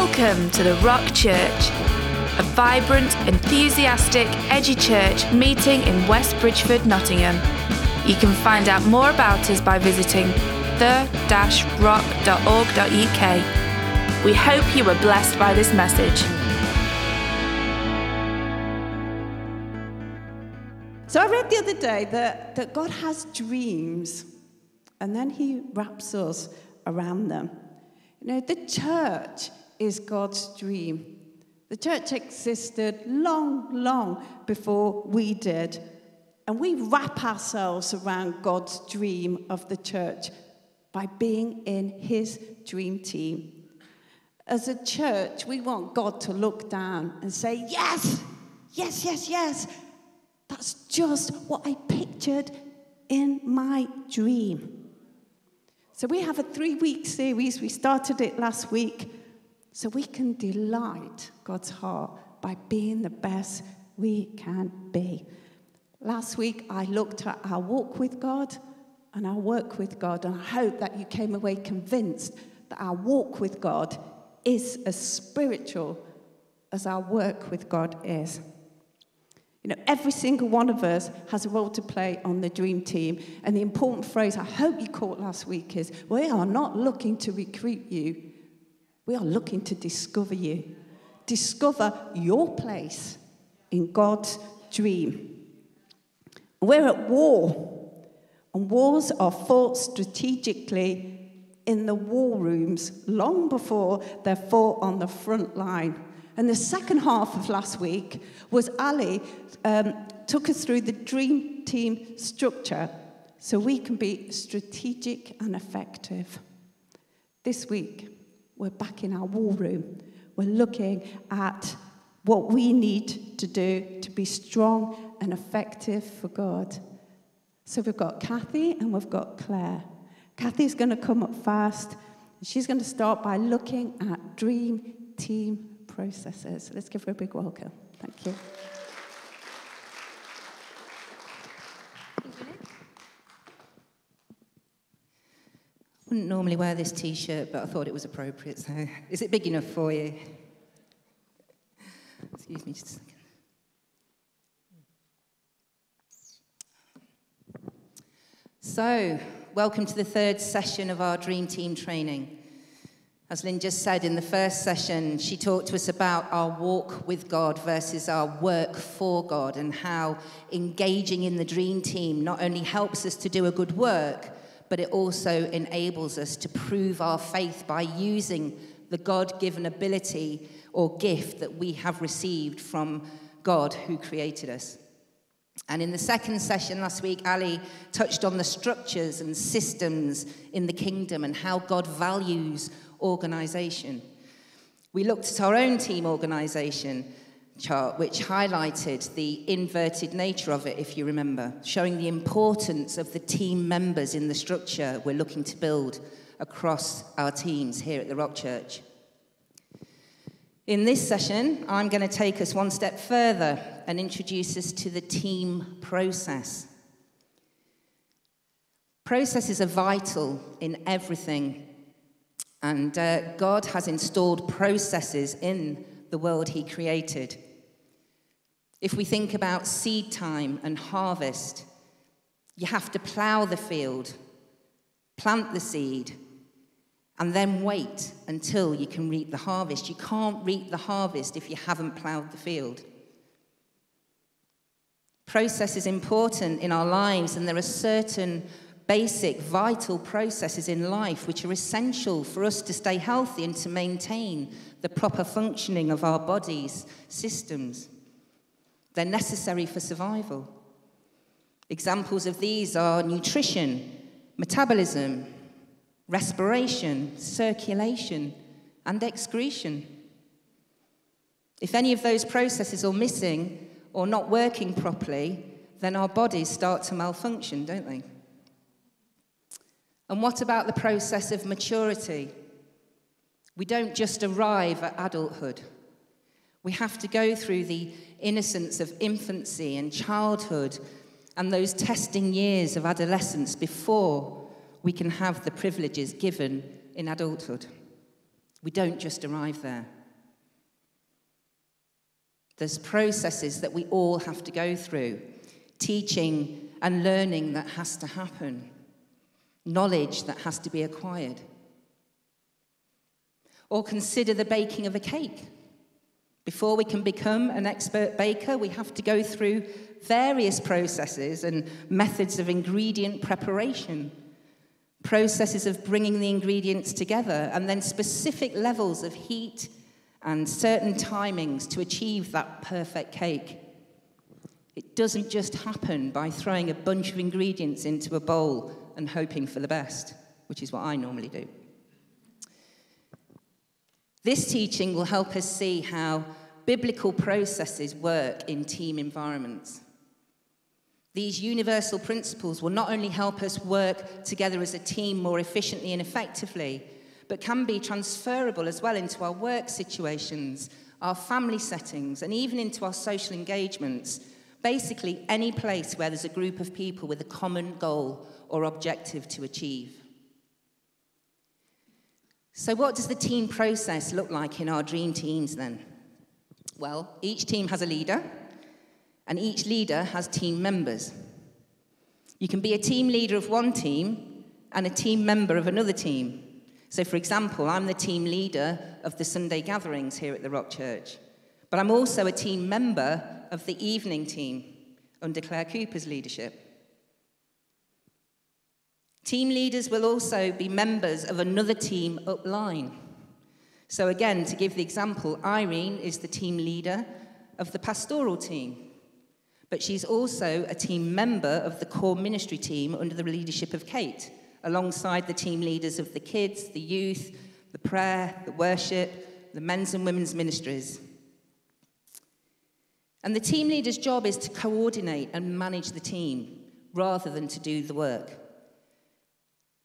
Welcome to the Rock Church, a vibrant, enthusiastic, edgy church meeting in West Bridgford, Nottingham. You can find out more about us by visiting the-rock.org.uk. We hope you were blessed by this message. So I read the other day that, that God has dreams and then he wraps us around them. You know, the church is God's dream. The church existed long, long before we did. And we wrap ourselves around God's dream of the church by being in his dream team. As a church, we want God to look down and say, Yes, yes, yes, yes. That's just what I pictured in my dream. So we have a three week series. We started it last week so we can delight God's heart by being the best we can be. Last week, I looked at our walk with God and our work with God, and I hope that you came away convinced that our walk with God is as spiritual as our work with God is. You know, every single one of us has a role to play on the dream team. And the important phrase I hope you caught last week is we are not looking to recruit you, we are looking to discover you, discover your place in God's dream. We're at war, and wars are fought strategically in the war rooms long before they're fought on the front line. And the second half of last week was Ali um, took us through the dream team structure so we can be strategic and effective. This week, we're back in our war room. We're looking at what we need to do to be strong and effective for God. So we've got Kathy and we've got Claire. Kathy's going to come up fast. She's going to start by looking at dream team processes. Let's give her a big welcome. Thank you. Wouldn't normally wear this t-shirt, but I thought it was appropriate. So, is it big enough for you? Excuse me just a second. So, welcome to the third session of our Dream Team training. As Lynn just said in the first session, she talked to us about our walk with God versus our work for God and how engaging in the Dream Team not only helps us to do a good work, but it also enables us to prove our faith by using the God given ability or gift that we have received from God who created us. And in the second session last week, Ali touched on the structures and systems in the kingdom and how God values organization. We looked at our own team organization chart, which highlighted the inverted nature of it, if you remember, showing the importance of the team members in the structure we're looking to build across our teams here at the Rock Church. In this session, I'm going to take us one step further and introduce us to the team process. Processes are vital in everything, and uh, God has installed processes in the world He created. If we think about seed time and harvest, you have to plow the field, plant the seed, and then wait until you can reap the harvest. You can't reap the harvest if you haven't plowed the field. Process is important in our lives, and there are certain basic, vital processes in life which are essential for us to stay healthy and to maintain the proper functioning of our bodies, systems. They're necessary for survival. Examples of these are nutrition, metabolism, respiration, circulation, and excretion. If any of those processes are missing or not working properly, then our bodies start to malfunction, don't they? And what about the process of maturity? We don't just arrive at adulthood. We have to go through the innocence of infancy and childhood and those testing years of adolescence before we can have the privileges given in adulthood. We don't just arrive there. There's processes that we all have to go through, teaching and learning that has to happen, knowledge that has to be acquired. Or consider the baking of a cake. Before we can become an expert baker, we have to go through various processes and methods of ingredient preparation, processes of bringing the ingredients together, and then specific levels of heat and certain timings to achieve that perfect cake. It doesn't just happen by throwing a bunch of ingredients into a bowl and hoping for the best, which is what I normally do. This teaching will help us see how biblical processes work in team environments. These universal principles will not only help us work together as a team more efficiently and effectively, but can be transferable as well into our work situations, our family settings, and even into our social engagements. Basically, any place where there's a group of people with a common goal or objective to achieve. So, what does the team process look like in our dream teams then? Well, each team has a leader, and each leader has team members. You can be a team leader of one team and a team member of another team. So, for example, I'm the team leader of the Sunday gatherings here at the Rock Church, but I'm also a team member of the evening team under Claire Cooper's leadership. Team leaders will also be members of another team upline. So, again, to give the example, Irene is the team leader of the pastoral team, but she's also a team member of the core ministry team under the leadership of Kate, alongside the team leaders of the kids, the youth, the prayer, the worship, the men's and women's ministries. And the team leader's job is to coordinate and manage the team rather than to do the work.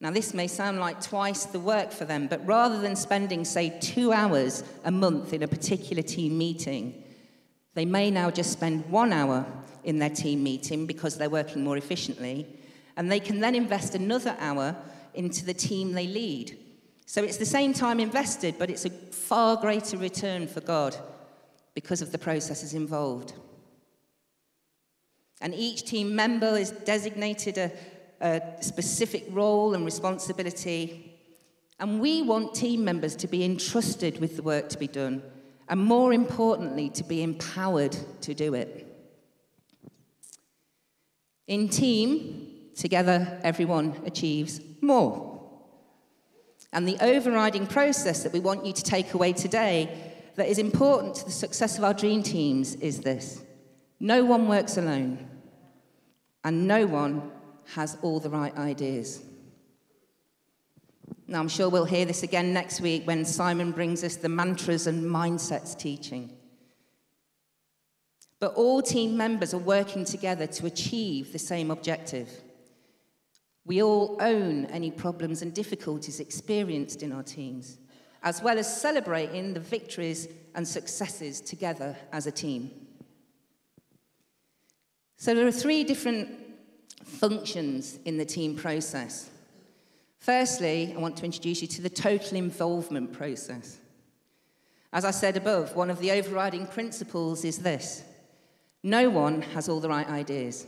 Now, this may sound like twice the work for them, but rather than spending, say, two hours a month in a particular team meeting, they may now just spend one hour in their team meeting because they're working more efficiently, and they can then invest another hour into the team they lead. So it's the same time invested, but it's a far greater return for God because of the processes involved. And each team member is designated a, a specific role and responsibility. And we want team members to be entrusted with the work to be done, and more importantly, to be empowered to do it. In team, together, everyone achieves more. And the overriding process that we want you to take away today that is important to the success of our dream teams is this no one works alone, and no one has all the right ideas. Now, I'm sure we'll hear this again next week when Simon brings us the mantras and mindsets teaching. But all team members are working together to achieve the same objective. We all own any problems and difficulties experienced in our teams, as well as celebrating the victories and successes together as a team. So, there are three different functions in the team process. Firstly, I want to introduce you to the total involvement process. As I said above, one of the overriding principles is this no one has all the right ideas.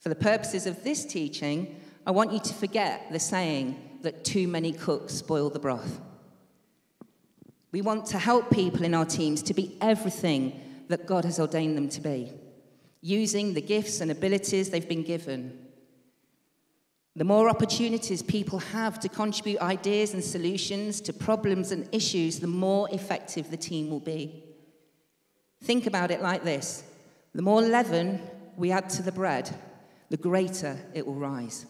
For the purposes of this teaching, I want you to forget the saying that too many cooks spoil the broth. We want to help people in our teams to be everything that God has ordained them to be using the gifts and abilities they've been given. The more opportunities people have to contribute ideas and solutions to problems and issues, the more effective the team will be. Think about it like this the more leaven we add to the bread, the greater it will rise.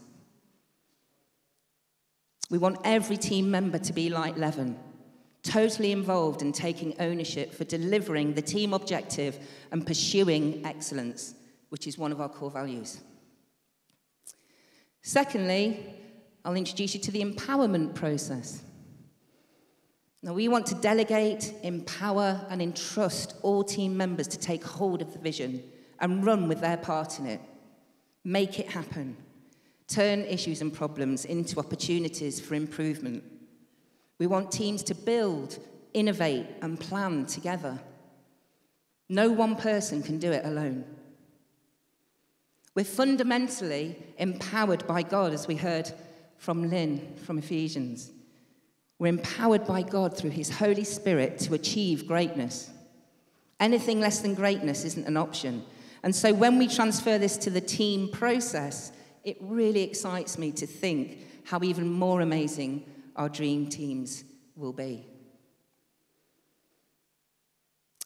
We want every team member to be like leaven totally involved in taking ownership for delivering the team objective and pursuing excellence, which is one of our core values. Secondly, I'll introduce you to the empowerment process. Now, we want to delegate, empower, and entrust all team members to take hold of the vision and run with their part in it. Make it happen. Turn issues and problems into opportunities for improvement. We want teams to build, innovate, and plan together. No one person can do it alone. We're fundamentally empowered by God, as we heard from Lynn from Ephesians. We're empowered by God through His Holy Spirit to achieve greatness. Anything less than greatness isn't an option. And so when we transfer this to the team process, it really excites me to think how even more amazing our dream teams will be.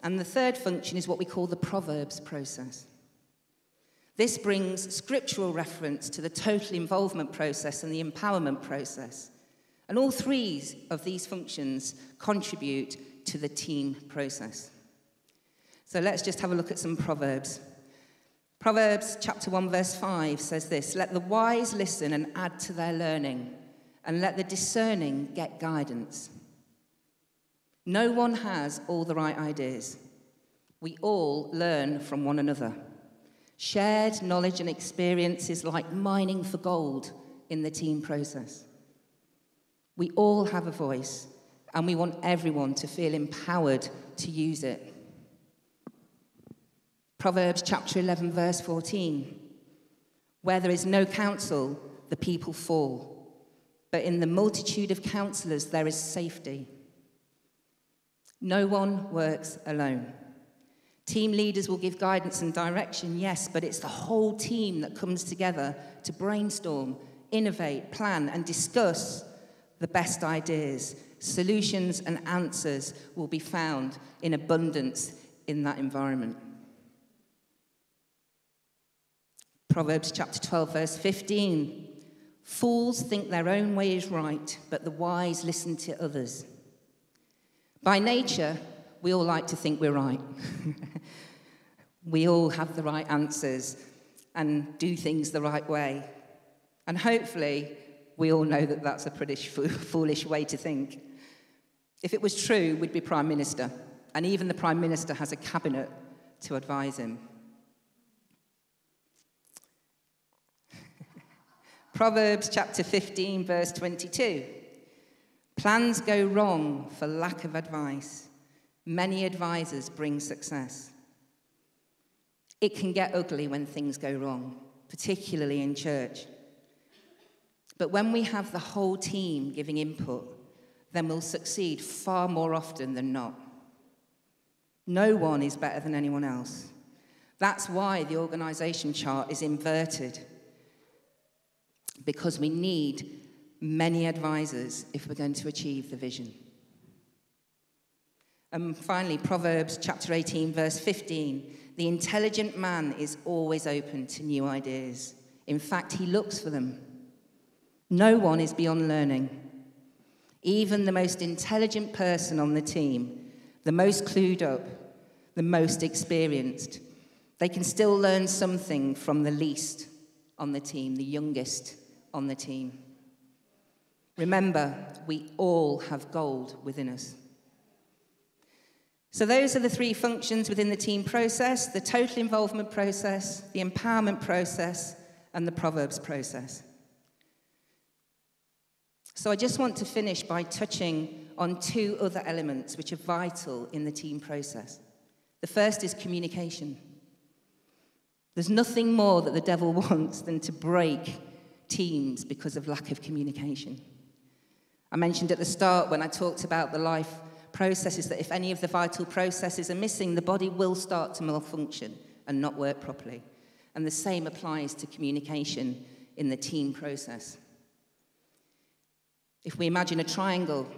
And the third function is what we call the Proverbs process. This brings scriptural reference to the total involvement process and the empowerment process. And all three of these functions contribute to the team process. So let's just have a look at some Proverbs. Proverbs chapter 1, verse 5 says this Let the wise listen and add to their learning, and let the discerning get guidance. No one has all the right ideas. We all learn from one another. Shared knowledge and experience is like mining for gold in the team process. We all have a voice, and we want everyone to feel empowered to use it. Proverbs chapter 11, verse 14. Where there is no counsel, the people fall, but in the multitude of counselors, there is safety. No one works alone. Team leaders will give guidance and direction, yes, but it's the whole team that comes together to brainstorm, innovate, plan, and discuss the best ideas. Solutions and answers will be found in abundance in that environment. Proverbs chapter 12, verse 15. Fools think their own way is right, but the wise listen to others. By nature, we all like to think we're right. we all have the right answers and do things the right way. And hopefully, we all know that that's a pretty foolish way to think. If it was true, we'd be Prime Minister, and even the Prime Minister has a cabinet to advise him. Proverbs chapter 15, verse 22. Plans go wrong for lack of advice. Many advisors bring success. It can get ugly when things go wrong, particularly in church. But when we have the whole team giving input, then we'll succeed far more often than not. No one is better than anyone else. That's why the organization chart is inverted, because we need many advisors if we're going to achieve the vision. And finally, Proverbs chapter 18, verse 15. The intelligent man is always open to new ideas. In fact, he looks for them. No one is beyond learning. Even the most intelligent person on the team, the most clued up, the most experienced, they can still learn something from the least on the team, the youngest on the team. Remember, we all have gold within us. So, those are the three functions within the team process the total involvement process, the empowerment process, and the Proverbs process. So, I just want to finish by touching on two other elements which are vital in the team process. The first is communication. There's nothing more that the devil wants than to break teams because of lack of communication. I mentioned at the start when I talked about the life processes that if any of the vital processes are missing, the body will start to malfunction and not work properly. And the same applies to communication in the team process. If we imagine a triangle,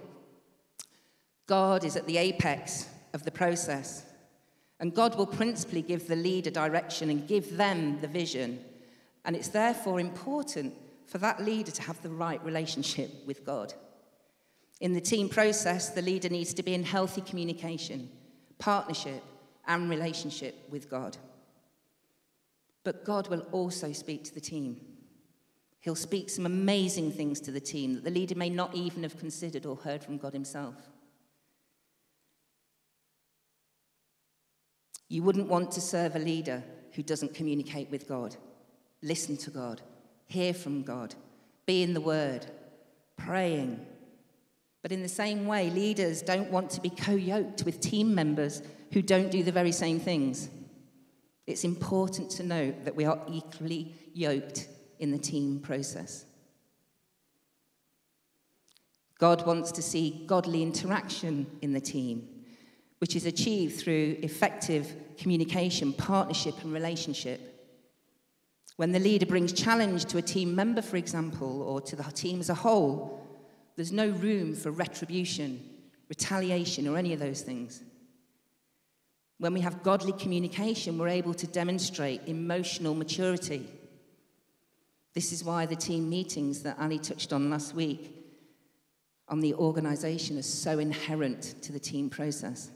God is at the apex of the process. And God will principally give the leader direction and give them the vision. And it's therefore important for that leader to have the right relationship with God. In the team process, the leader needs to be in healthy communication, partnership, and relationship with God. But God will also speak to the team. He'll speak some amazing things to the team that the leader may not even have considered or heard from God Himself. You wouldn't want to serve a leader who doesn't communicate with God, listen to God, hear from God, be in the Word, praying, But in the same way, leaders don't want to be co yoked with team members who don't do the very same things. It's important to note that we are equally yoked in the team process. God wants to see godly interaction in the team, which is achieved through effective communication, partnership, and relationship. When the leader brings challenge to a team member, for example, or to the team as a whole, there's no room for retribution, retaliation, or any of those things. When we have godly communication, we're able to demonstrate emotional maturity. This is why the team meetings that Ali touched on last week on the organisation are so inherent to the team process.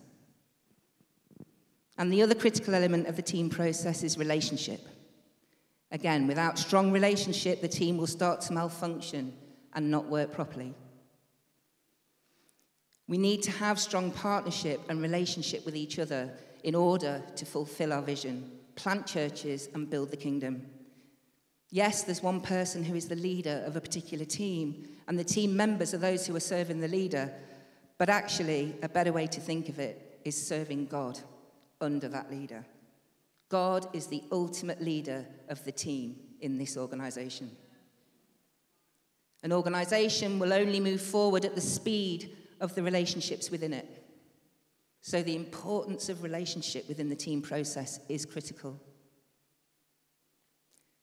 And the other critical element of the team process is relationship. Again, without strong relationship, the team will start to malfunction and not work properly. We need to have strong partnership and relationship with each other in order to fulfill our vision, plant churches, and build the kingdom. Yes, there's one person who is the leader of a particular team, and the team members are those who are serving the leader. But actually, a better way to think of it is serving God under that leader. God is the ultimate leader of the team in this organization. An organization will only move forward at the speed of the relationships within it. So, the importance of relationship within the team process is critical.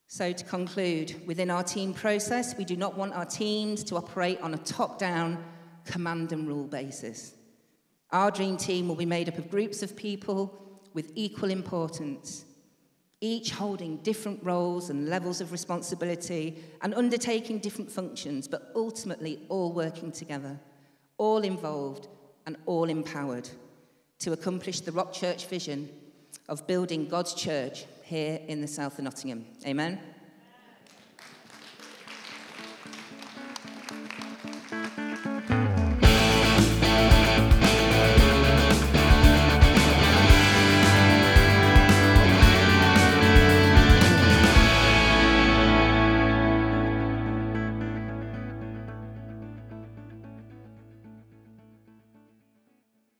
So, to conclude, within our team process, we do not want our teams to operate on a top down command and rule basis. Our dream team will be made up of groups of people with equal importance, each holding different roles and levels of responsibility and undertaking different functions, but ultimately all working together, all involved and all empowered to accomplish the Rock Church vision of building God's church here in the south of Nottingham. Amen.